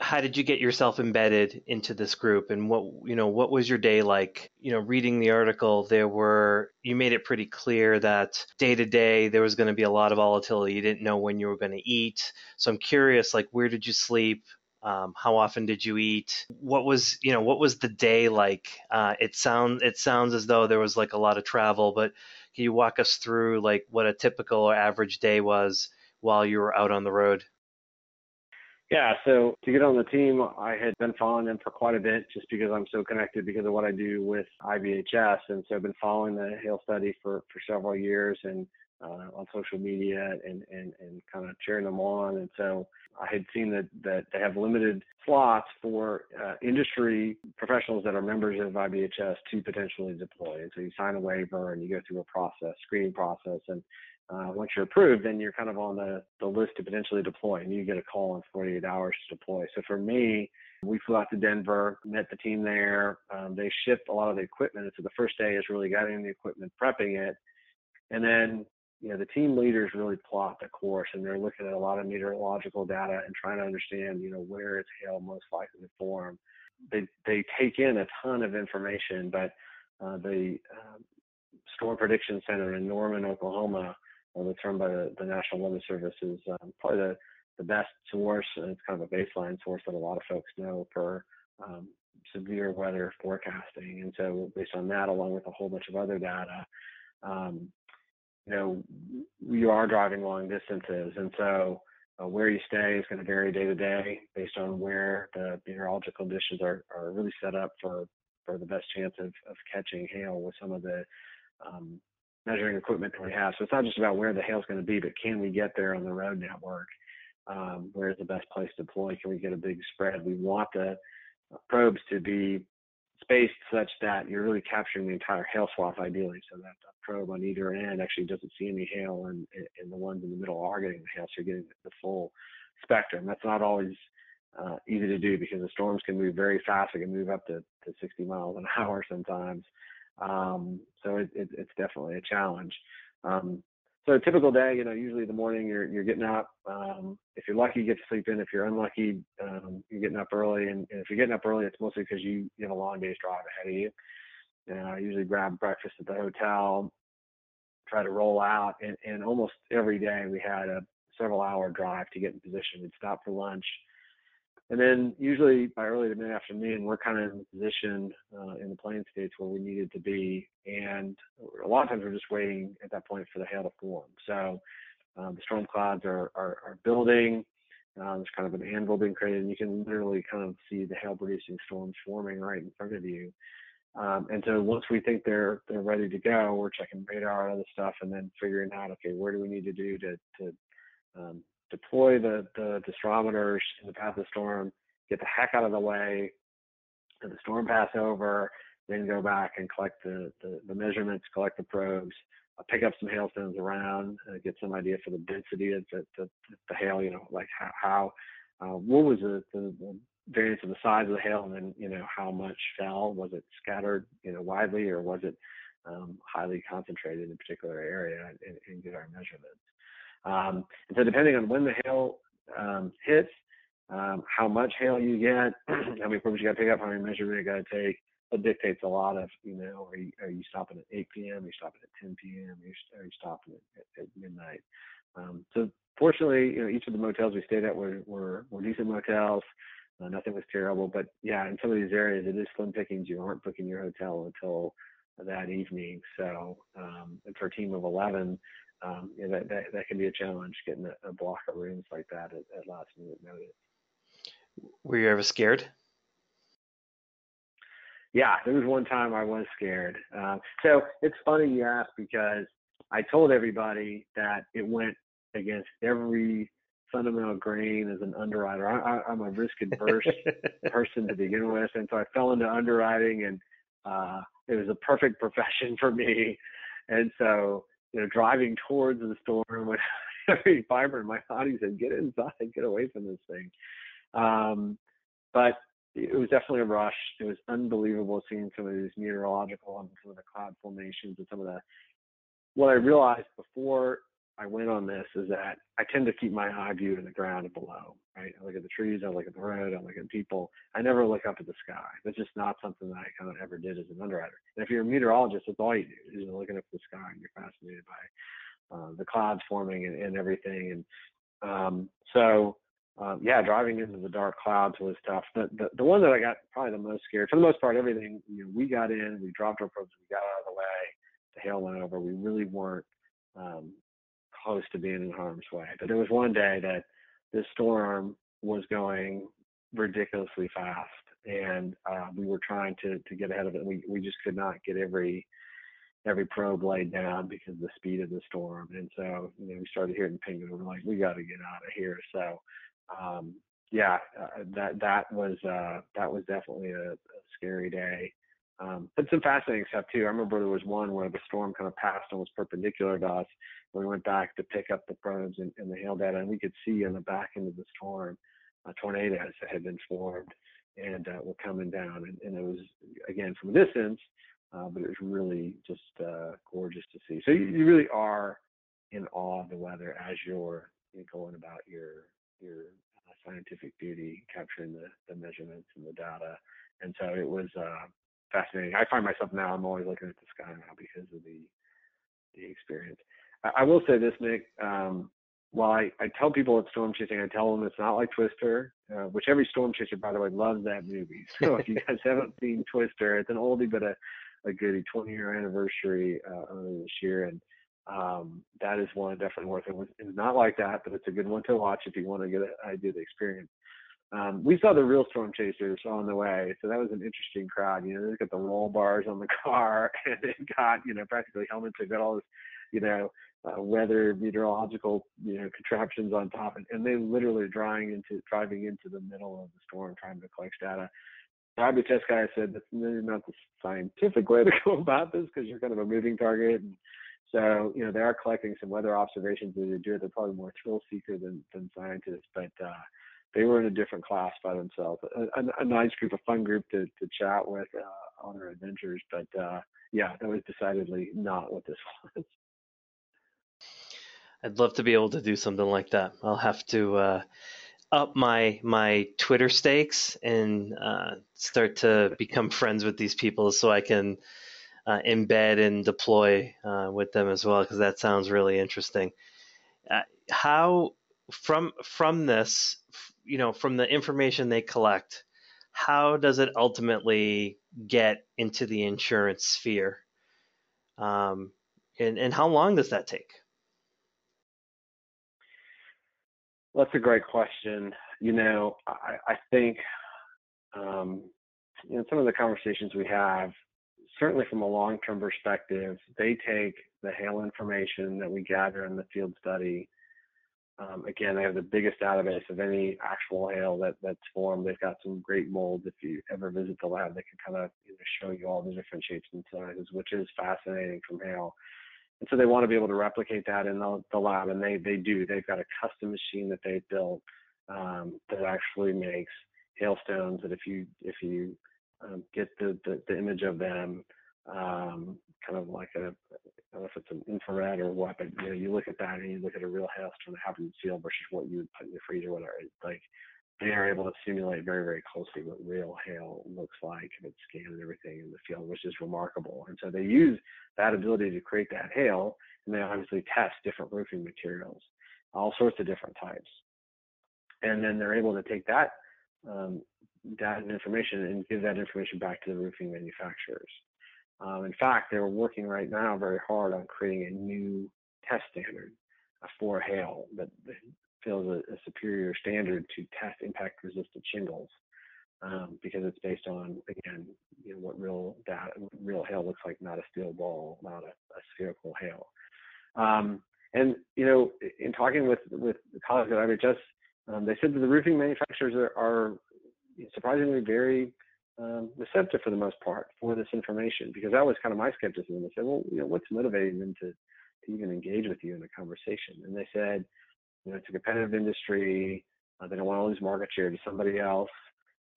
How did you get yourself embedded into this group? And what you know what was your day like? You know reading the article there were you made it pretty clear that day to day there was going to be a lot of volatility. You didn't know when you were going to eat. So i'm curious like where did you sleep um, how often did you eat? What was you know what was the day like? Uh, it sound it sounds as though there was like a lot of travel but can you walk us through like what a typical or average day was while you were out on the road? Yeah, so to get on the team, I had been following them for quite a bit just because I'm so connected because of what I do with IBHS. And so I've been following the Hail study for, for several years and on social media and, and, and kind of cheering them on. And so I had seen that, that they have limited slots for uh, industry professionals that are members of IBHS to potentially deploy. And so you sign a waiver and you go through a process, screening process. And uh, once you're approved, then you're kind of on the, the list to potentially deploy, and you get a call in 48 hours to deploy. So for me, we flew out to Denver, met the team there. Um, they shipped a lot of the equipment. And so the first day is really getting the equipment, prepping it, and then you know the team leaders really plot the course, and they're looking at a lot of meteorological data and trying to understand you know where is hail most likely to form. They they take in a ton of information, but uh, the uh, Storm Prediction Center in Norman, Oklahoma, uh, that's run by the, the National Weather Service is um, probably the, the best source, and it's kind of a baseline source that a lot of folks know for um, severe weather forecasting. And so, based on that, along with a whole bunch of other data, um, you know, you are driving long distances, and so uh, where you stay is going to vary day to day based on where the meteorological conditions are, are really set up for for the best chance of, of catching hail with some of the um, measuring equipment that we have. So it's not just about where the hail is going to be, but can we get there on the road network? Um, where's the best place to deploy? Can we get a big spread? We want the probes to be spaced such that you're really capturing the entire hail swath ideally, so that the probe on either end actually doesn't see any hail, and, and the ones in the middle are getting the hail, so you're getting the full spectrum. That's not always uh, easy to do because the storms can move very fast. They can move up to, to 60 miles an hour sometimes. Um, so it, it, it's definitely a challenge. Um, so a typical day, you know, usually the morning you're you're getting up. Um, if you're lucky, you get to sleep in. If you're unlucky, um, you're getting up early. And, and if you're getting up early, it's mostly because you, you have a long day's drive ahead of you. And I usually grab breakfast at the hotel, try to roll out, and, and almost every day we had a several hour drive to get in position. We'd stop for lunch, and then usually by early to mid afternoon, we're kind of in the position uh, in the plain states where we needed to be. And a lot of times we're just waiting at that point for the hail to form. So um, the storm clouds are, are, are building. Uh, there's kind of an anvil being created, and you can literally kind of see the hail producing storms forming right in front of you. Um, and so once we think they're they're ready to go, we're checking radar and other stuff, and then figuring out okay, where do we need to do to to um, deploy the, the distrometers in the path of the storm, get the heck out of the way, and the storm pass over, then go back and collect the, the, the measurements, collect the probes, uh, pick up some hailstones around, uh, get some idea for the density of the, the, the hail, you know, like how, how uh, what was the, the, the variance of the size of the hail and then, you know, how much fell? Was it scattered, you know, widely or was it um, highly concentrated in a particular area and, and get our measurements? Um, and so depending on when the hail um, hits, um, how much hail you get, how many probes you got to pick up, how many measurements you got to take, it dictates a lot of, you know, are you, are you stopping at 8 p.m., are you stopping at 10 p.m., are you, are you stopping at, at midnight? Um, so fortunately, you know, each of the motels we stayed at were, were, were decent motels. Uh, nothing was terrible, but yeah, in some of these areas, it is slim pickings. You aren't booking your hotel until that evening. So, um, and for a team of 11, um, you know, that, that, that can be a challenge getting a, a block of rooms like that at, at last minute notice. Were you ever scared? Yeah, there was one time I was scared. Um, so it's funny you ask because I told everybody that it went against every fundamental grain as an underwriter. I, am a risk adverse person to begin with, and so I fell into underwriting, and uh, it was a perfect profession for me. And so you know, driving towards the storm when every fiber in my body said, get inside, get away from this thing. Um, but it was definitely a rush. It was unbelievable seeing some of these meteorological and some of the cloud formations and some of the, what I realized before I went on this is that I tend to keep my eye view to the ground and below, right? I look at the trees, I look at the road, I look at people. I never look up at the sky. That's just not something that I kind of ever did as an underwriter. And if you're a meteorologist, that's all you do is looking up at the sky and you're fascinated by uh, the clouds forming and, and everything. And um, so, um, yeah, driving into the dark clouds was tough. The, the, the one that I got probably the most scared, for the most part, everything, you know, we got in, we dropped our probes, we got out of the way, the hail went over. We really weren't um, close to being in harm's way. But there was one day that this storm was going ridiculously fast, and uh, we were trying to to get ahead of it. We we just could not get every every probe laid down because of the speed of the storm. And so you know we started hearing ping, and we're like, we got to get out of here. So um, yeah, uh, that that was uh, that was definitely a, a scary day. Um, but some fascinating stuff too. I remember there was one where the storm kind of passed almost perpendicular to us. We went back to pick up the probes and, and the hail data, and we could see in the back end of the storm uh, tornadoes that had been formed and uh, were coming down. And, and, it was again from a distance, uh, but it was really just uh, gorgeous to see. So you, you, really are in awe of the weather as you're, you're going about your your uh, scientific duty, capturing the, the measurements and the data. And so it was uh, fascinating. I find myself now I'm always looking at the sky now because of the the experience. I, I will say this, Nick. Um, while I, I tell people it's storm chasing, I tell them it's not like Twister, uh, which every storm chaser, by the way, loves that movie. So if you guys haven't seen Twister, it's an oldie but a, a goodie. 20 year anniversary uh, earlier this year, and um, that is one definitely worth it. It's not like that, but it's a good one to watch if you want to get an idea of the experience. Um, we saw the real storm chasers on the way, so that was an interesting crowd. You know, they've got the roll bars on the car, and they've got you know practically helmets. They've got all this, you know, uh, weather meteorological you know contraptions on top, and, and they literally driving into driving into the middle of the storm trying to collect data. The IBHS guy said that's not the scientific way to go about this because you're kind of a moving target. And so, you know, they are collecting some weather observations as they do it. They're probably more thrill seeker than, than scientists, but uh, they were in a different class by themselves. A, a, a nice group, a fun group to, to chat with uh, on our adventures. But uh, yeah, that was decidedly not what this was. I'd love to be able to do something like that. I'll have to uh, up my my Twitter stakes and uh, start to become friends with these people so I can uh, embed and deploy uh, with them as well because that sounds really interesting. Uh, how from from this, you know, from the information they collect, how does it ultimately get into the insurance sphere? Um, and and how long does that take? That's a great question. You know, I, I think, um, you know, some of the conversations we have, certainly from a long-term perspective, they take the hail information that we gather in the field study. Um, again, they have the biggest database of any actual hail that, that's formed. They've got some great molds. If you ever visit the lab, they can kind of you know, show you all the different shapes and sizes, which is fascinating from hail. And so they want to be able to replicate that in the, the lab, and they they do. They've got a custom machine that they built um, that actually makes hailstones. That if you if you um, get the, the, the image of them, um, kind of like a I don't know if it's an infrared or what, but you know you look at that and you look at a real hailstone that happens to seal versus what you would put in the freezer, whatever. It's like they are able to simulate very, very closely what real hail looks like and it's scanned and everything in the field, which is remarkable. And so they use that ability to create that hail, and they obviously test different roofing materials, all sorts of different types. And then they're able to take that um, data and information and give that information back to the roofing manufacturers. Um, in fact, they're working right now very hard on creating a new test standard for hail that feels a, a superior standard to test impact resistant shingles. Um, because it's based on again you know what real data real hail looks like not a steel ball not a, a spherical hail. Um, and you know in talking with with the colleagues at IBHS um, they said that the roofing manufacturers are, are surprisingly very um, receptive for the most part for this information because that was kind of my skepticism. They said, well, you know, what's motivating them to, to even engage with you in a conversation? And they said, you know, it's a competitive industry. Uh, they don't want to lose market share to somebody else.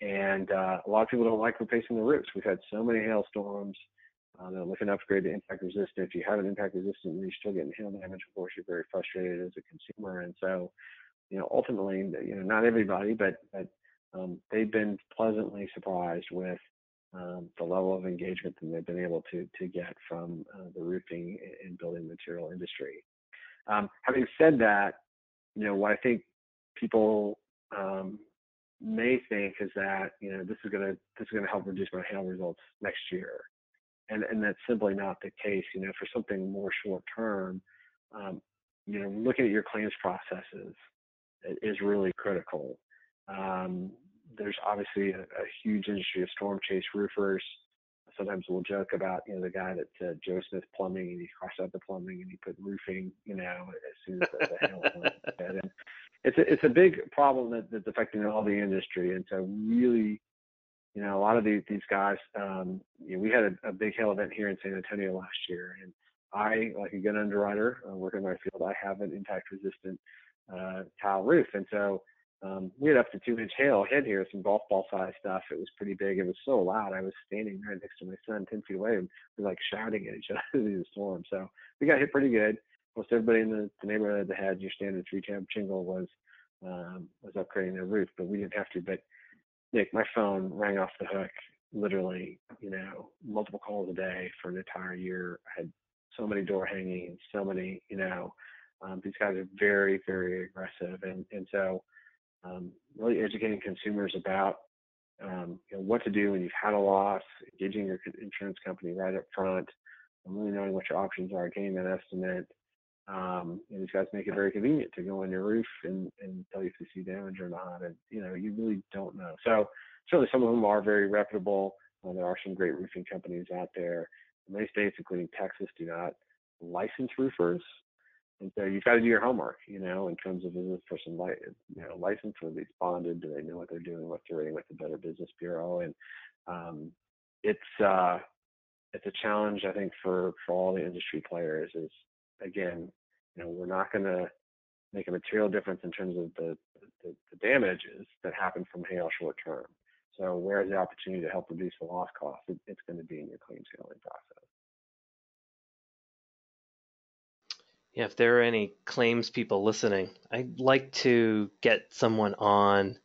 And uh, a lot of people don't like replacing the roofs. We've had so many hailstorms. Uh, they're looking to upgrade to impact resistant. If you have an impact resistant and you're still getting hail damage, of course, you're very frustrated as a consumer. And so, you know, ultimately, you know, not everybody, but but um, they've been pleasantly surprised with um, the level of engagement that they've been able to to get from uh, the roofing and building material industry. Um, having said that, you know, what I think people um, may think is that you know this is to this is to help reduce my hail results next year, and and that's simply not the case. You know, for something more short term, um, you know, looking at your claims processes is really critical. Um, there's obviously a, a, huge industry of storm chase roofers. Sometimes we'll joke about you know the guy that said Joe Smith plumbing and he crossed out the plumbing and he put roofing you know as soon as the, went and it's a, it's a big problem that, that's affecting all the industry. And so really you know a lot of these these guys um, you know, we had a, a big hail event here in San Antonio last year. And I like a good underwriter uh, working in my field I have an impact resistant uh, tile roof. And so um, we had up to two inch hail hit here, some golf ball size stuff. It was pretty big. It was so loud. I was standing right next to my son, 10 feet away, and we were like shouting at each other through the storm. So we got hit pretty good. Most everybody in the, the neighborhood that had your standard three tab shingle was um, was upgrading their roof, but we didn't have to. But Nick, my phone rang off the hook literally, you know, multiple calls a day for an entire year. I had so many door hangings, so many, you know, um, these guys are very, very aggressive. And, and so um, really educating consumers about um, you know, what to do when you've had a loss, engaging your insurance company right up front, and really knowing what your options are, getting that estimate, Um, and these guys make it very convenient to go on your roof and, and tell you if you see damage or not. And, you know, you really don't know. So certainly some of them are very reputable. Uh, there are some great roofing companies out there. Many states, including Texas, do not license roofers. And so you've got to do your homework, you know, in terms of is this person li- you know, licensed, or they bonded, do they know what they're doing, what's their rating with the Better Business Bureau, and um, it's uh, it's a challenge I think for for all the industry players. Is again, you know, we're not going to make a material difference in terms of the, the, the damages that happen from hail short term. So where's the opportunity to help reduce the loss cost? It, it's going to be in your claims handling process. Yeah, if there are any claims people listening, I'd like to get someone on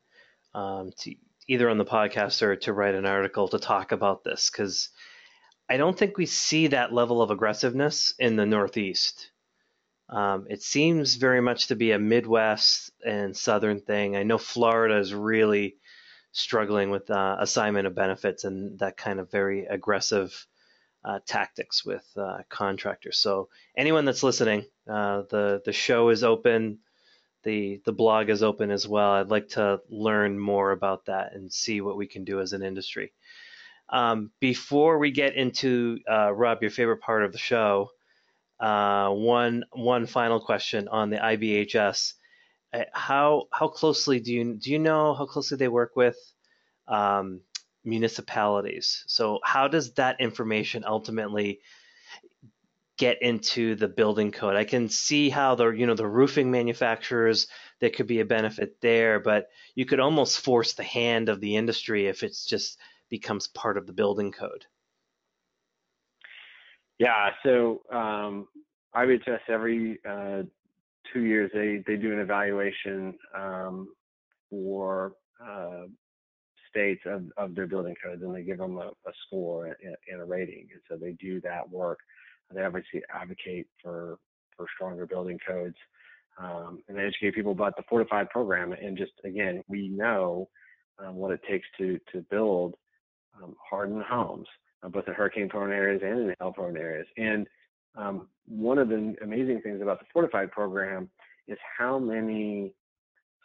um, to either on the podcast or to write an article to talk about this because I don't think we see that level of aggressiveness in the Northeast. Um, it seems very much to be a Midwest and Southern thing. I know Florida is really struggling with uh, assignment of benefits and that kind of very aggressive tactics with uh, contractors. So anyone that's listening, uh, the the show is open, the the blog is open as well. I'd like to learn more about that and see what we can do as an industry. Um, before we get into uh, Rob, your favorite part of the show, uh, one one final question on the IBHS. Uh, how how closely do you do you know how closely they work with um, municipalities. So how does that information ultimately get into the building code? I can see how the you know the roofing manufacturers there could be a benefit there, but you could almost force the hand of the industry if it's just becomes part of the building code. Yeah, so um, IBHS every uh, two years they they do an evaluation um, for uh, states of, of their building codes and they give them a, a score and, a rating. And so they do that work. They obviously advocate for, for stronger building codes um, and they educate people about the fortified program. And just again, we know um, what it takes to, to build um, hardened homes, uh, both in hurricane prone areas and in hail prone areas. And um, one of the amazing things about the fortified program is how many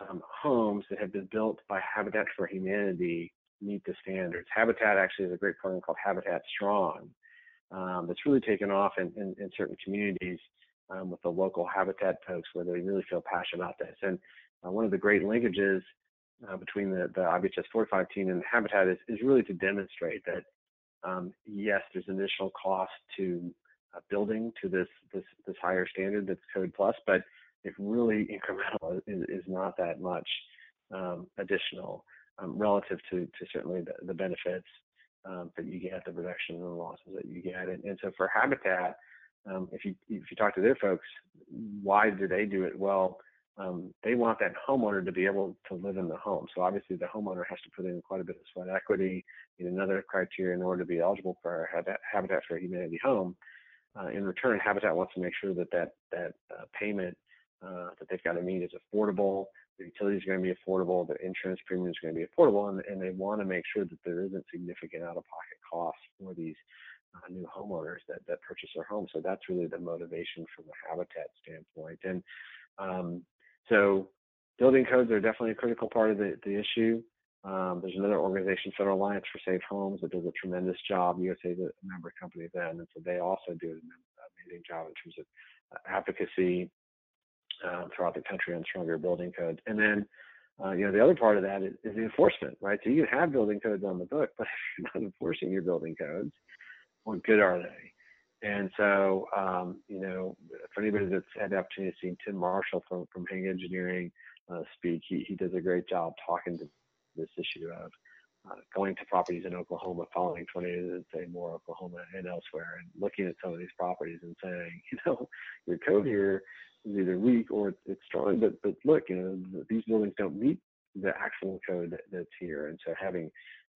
um, homes that have been built by Habitat for Humanity meet the standards. Habitat actually has a great program called Habitat Strong um, that's really taken off in, in, in certain communities um, with the local Habitat folks where they really feel passionate about this. And uh, one of the great linkages uh, between the, the IBHS Fortified team and Habitat is, is really to demonstrate that um, yes, there's additional cost to uh, building to this, this this higher standard that's Code Plus, but it really incremental is, is not that much um, additional um, relative to, to certainly the, the benefits um, that you get, the reduction in the losses that you get. And, and so for Habitat, um, if you if you talk to their folks, why do they do it? Well, um, they want that homeowner to be able to live in the home. So obviously the homeowner has to put in quite a bit of sweat equity in another criteria in order to be eligible for Habitat for Humanity home. Uh, in return, Habitat wants to make sure that that that uh, payment uh, that they've got to meet is affordable. The utilities are going to be affordable. The insurance premium is going to be affordable, and, and they want to make sure that there isn't significant out-of-pocket costs for these uh, new homeowners that, that purchase their home. So that's really the motivation from the habitat standpoint. And um, so building codes are definitely a critical part of the, the issue. Um, there's another organization, Federal Alliance for Safe Homes, that does a tremendous job. USAA is a member company of them, and so they also do an amazing job in terms of uh, advocacy um, throughout the country on stronger building codes. And then, uh, you know, the other part of that is, is, the enforcement, right? So you have building codes on the book, but if you're not enforcing your building codes, what good are they? And so, um, you know, for anybody that's had the opportunity to see Tim Marshall from, from Haag Engineering uh, speak, he, he does a great job talking to this issue of uh, going to properties in Oklahoma, following tornadoes in say Moore, Oklahoma, and elsewhere, and looking at some of these properties and saying, you know, your code here is either weak or it's strong. But but look, you know, these buildings don't meet the actual code that, that's here, and so having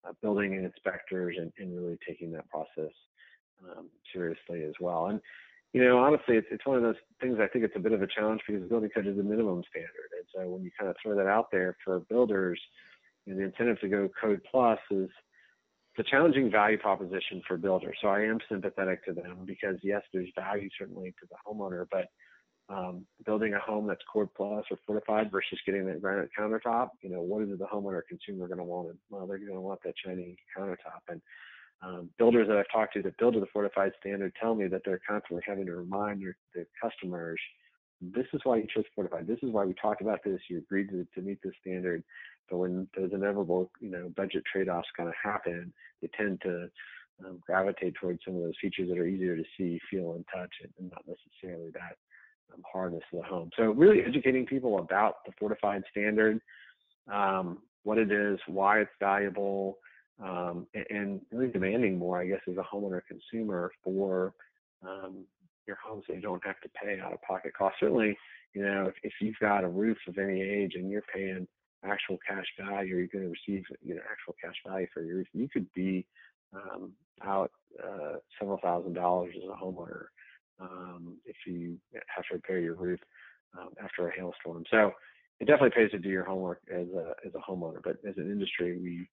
uh, building inspectors and, and really taking that process um, seriously as well. And you know, honestly, it's it's one of those things. I think it's a bit of a challenge because the building code is the minimum standard, and so when you kind of throw that out there for builders, you know, the incentive to go code plus is it's a challenging value proposition for builders. So I am sympathetic to them because yes, there's value certainly to the homeowner, but um, building a home that's code plus or fortified versus getting that granite countertop, you know, what is the homeowner consumer going to want? Well, they're going to want that shiny countertop. And um, builders that I've talked to that build to the fortified standard tell me that they're constantly having to remind their, their customers, this is why you chose fortified. This is why we talked about this. You agreed to, to meet this standard. But when those inevitable, you know, budget trade-offs kind of happen, they tend to um, gravitate towards some of those features that are easier to see, feel, and touch, and not necessarily that um, hardness of the home. So really educating people about the fortified standard, um, what it is, why it's valuable, um, and, and, really demanding more, I guess, as a homeowner consumer for um, your home so you don't have to pay out of pocket costs. Certainly, you know, if, if you've got a roof of any age and you're paying actual cash value or you're going to receive you know actual cash value for your roof, you could be um, out uh, several thousand dollars as a homeowner um, if you have to repair your roof um, after a hailstorm. So it definitely pays to do your homework as a as a homeowner. But as an industry, we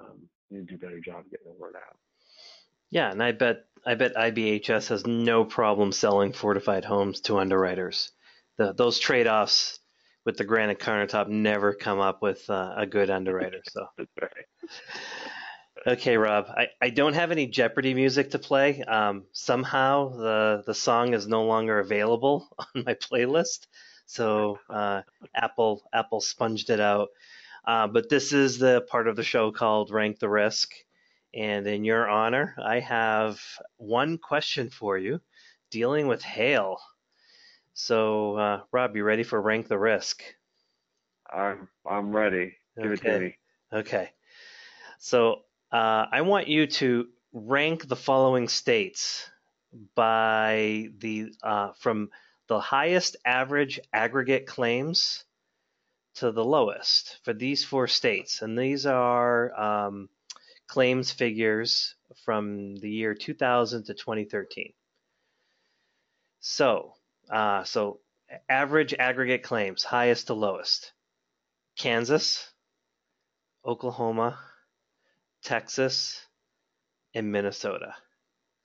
um, need to do a better job getting the word out. Yeah, and I bet I bet IBHS has no problem selling fortified homes to underwriters. The, those trade offs with the granite countertop never come up with uh, a good underwriter. So. Okay, Rob. I, I don't have any Jeopardy music to play. Um, somehow the the song is no longer available on my playlist, so uh, Apple Apple sponged it out. Uh, but this is the part of the show called Rank the Risk, and in your honor, I have one question for you, dealing with hail. So, uh, Rob, you ready for Rank the Risk? I'm I'm ready. Give okay. it to me. Okay. So uh, I want you to rank the following states by the uh, from the highest average aggregate claims to the lowest for these four states, and these are um, claims figures from the year 2000 to 2013. So, uh, so average aggregate claims, highest to lowest: Kansas, Oklahoma, Texas, and Minnesota.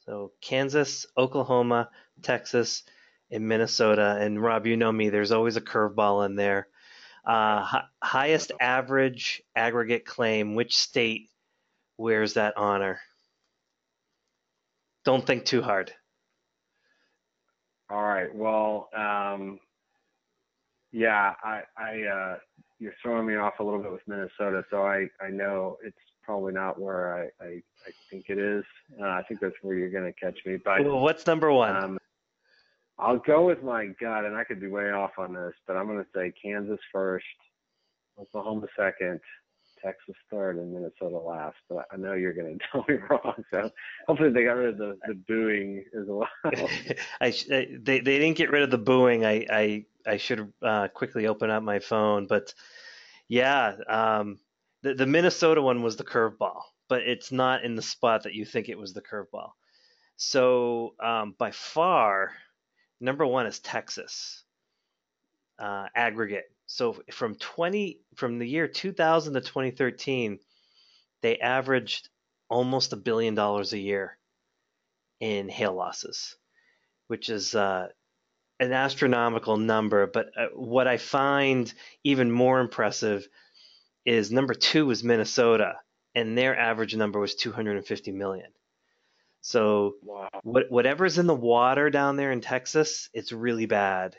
So Kansas, Oklahoma, Texas, and Minnesota. And Rob, you know me, there's always a curveball in there. Uh, highest average aggregate claim, which state wears that honor? Don't think too hard. All right. Well, um, yeah, I, I uh, you're throwing me off a little bit with Minnesota, so I, I know it's probably not where I, I, I think it is. Uh, I think that's where you're going to catch me. But well, what's number one? Um, I'll go with my gut, and I could be way off on this, but I'm going to say Kansas first, Oklahoma second, Texas third, and Minnesota last. But I know you're going to tell me wrong, so hopefully they got rid of the, the booing as well. I, they they didn't get rid of the booing. I I I should uh, quickly open up my phone, but yeah, um, the, the Minnesota one was the curveball, but it's not in the spot that you think it was the curveball. So um, by far, number one is Texas uh, aggregate. So from 20 from the year 2000 to 2013, they averaged almost a billion dollars a year in hail losses, which is uh, an astronomical number. But uh, what I find even more impressive is number two was Minnesota, and their average number was 250 million. So wow. what, whatever's in the water down there in Texas, it's really bad.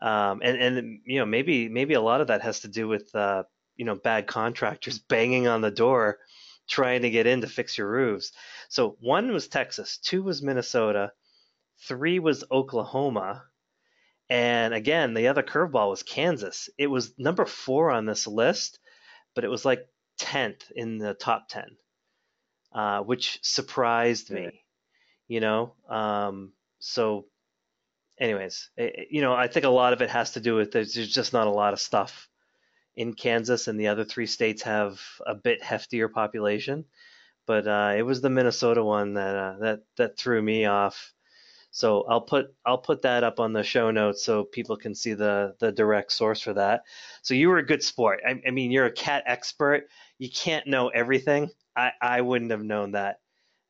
Um, and and you know maybe maybe a lot of that has to do with uh, you know bad contractors banging on the door, trying to get in to fix your roofs. So one was Texas, two was Minnesota, three was Oklahoma, and again, the other curveball was Kansas. It was number four on this list, but it was like 10th in the top 10, uh, which surprised me, you know? Um, so, anyways, it, you know, I think a lot of it has to do with there's just not a lot of stuff in Kansas, and the other three states have a bit heftier population. But uh, it was the Minnesota one that uh, that that threw me off. So I'll put I'll put that up on the show notes so people can see the the direct source for that. So you were a good sport. I, I mean, you're a cat expert. You can't know everything. I I wouldn't have known that.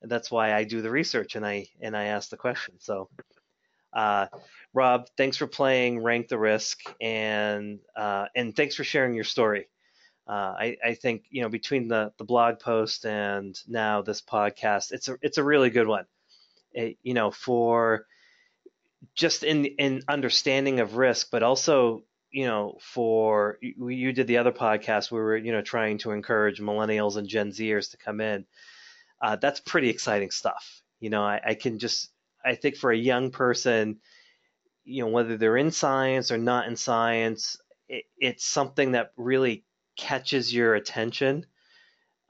That's why I do the research and I and I ask the question. So, uh, Rob, thanks for playing Rank the Risk, and uh, and thanks for sharing your story. Uh, I, I, think you know between the, the blog post and now this podcast, it's a it's a really good one. It, you know, for just in in understanding of risk, but also you know for you did the other podcast where we were you know trying to encourage millennials and Gen Zers to come in. Uh, that's pretty exciting stuff. You know, I, I can just I think for a young person, you know, whether they're in science or not in science, it, it's something that really catches your attention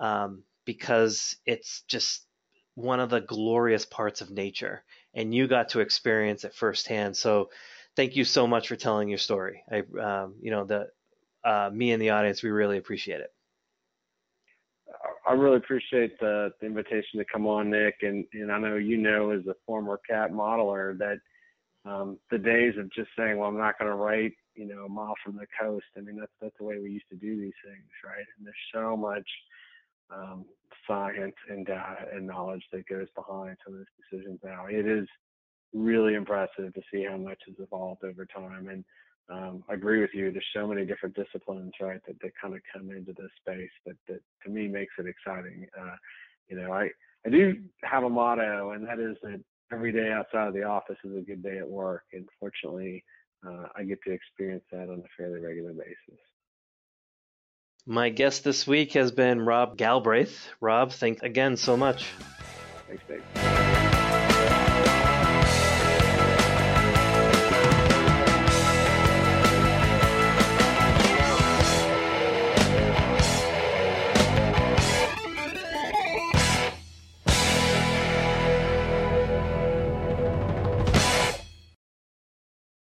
um, because it's just one of the glorious parts of nature, and you got to experience it firsthand. So, thank you so much for telling your story. I, um, you know, the uh, me and the audience, we really appreciate it. I really appreciate the, the, invitation to come on, Nick, and and I know you know as a former cat modeler that um, the days of just saying, well, I'm not going to write you know, a mile from the coast. I mean, that's that's the way we used to do these things, right? And there's so much um, science and data and knowledge that goes behind some of those decisions now. It is really impressive to see how much has evolved over time. And um, I agree with you. There's so many different disciplines, right, that, that kind of come into this space that, that to me makes it exciting. Uh, you know, I, I do have a motto, and that is that every day outside of the office is a good day at work. And fortunately, uh, I get to experience that on a fairly regular basis. My guest this week has been Rob Galbraith. Rob, thanks again so much. Thanks, Dave.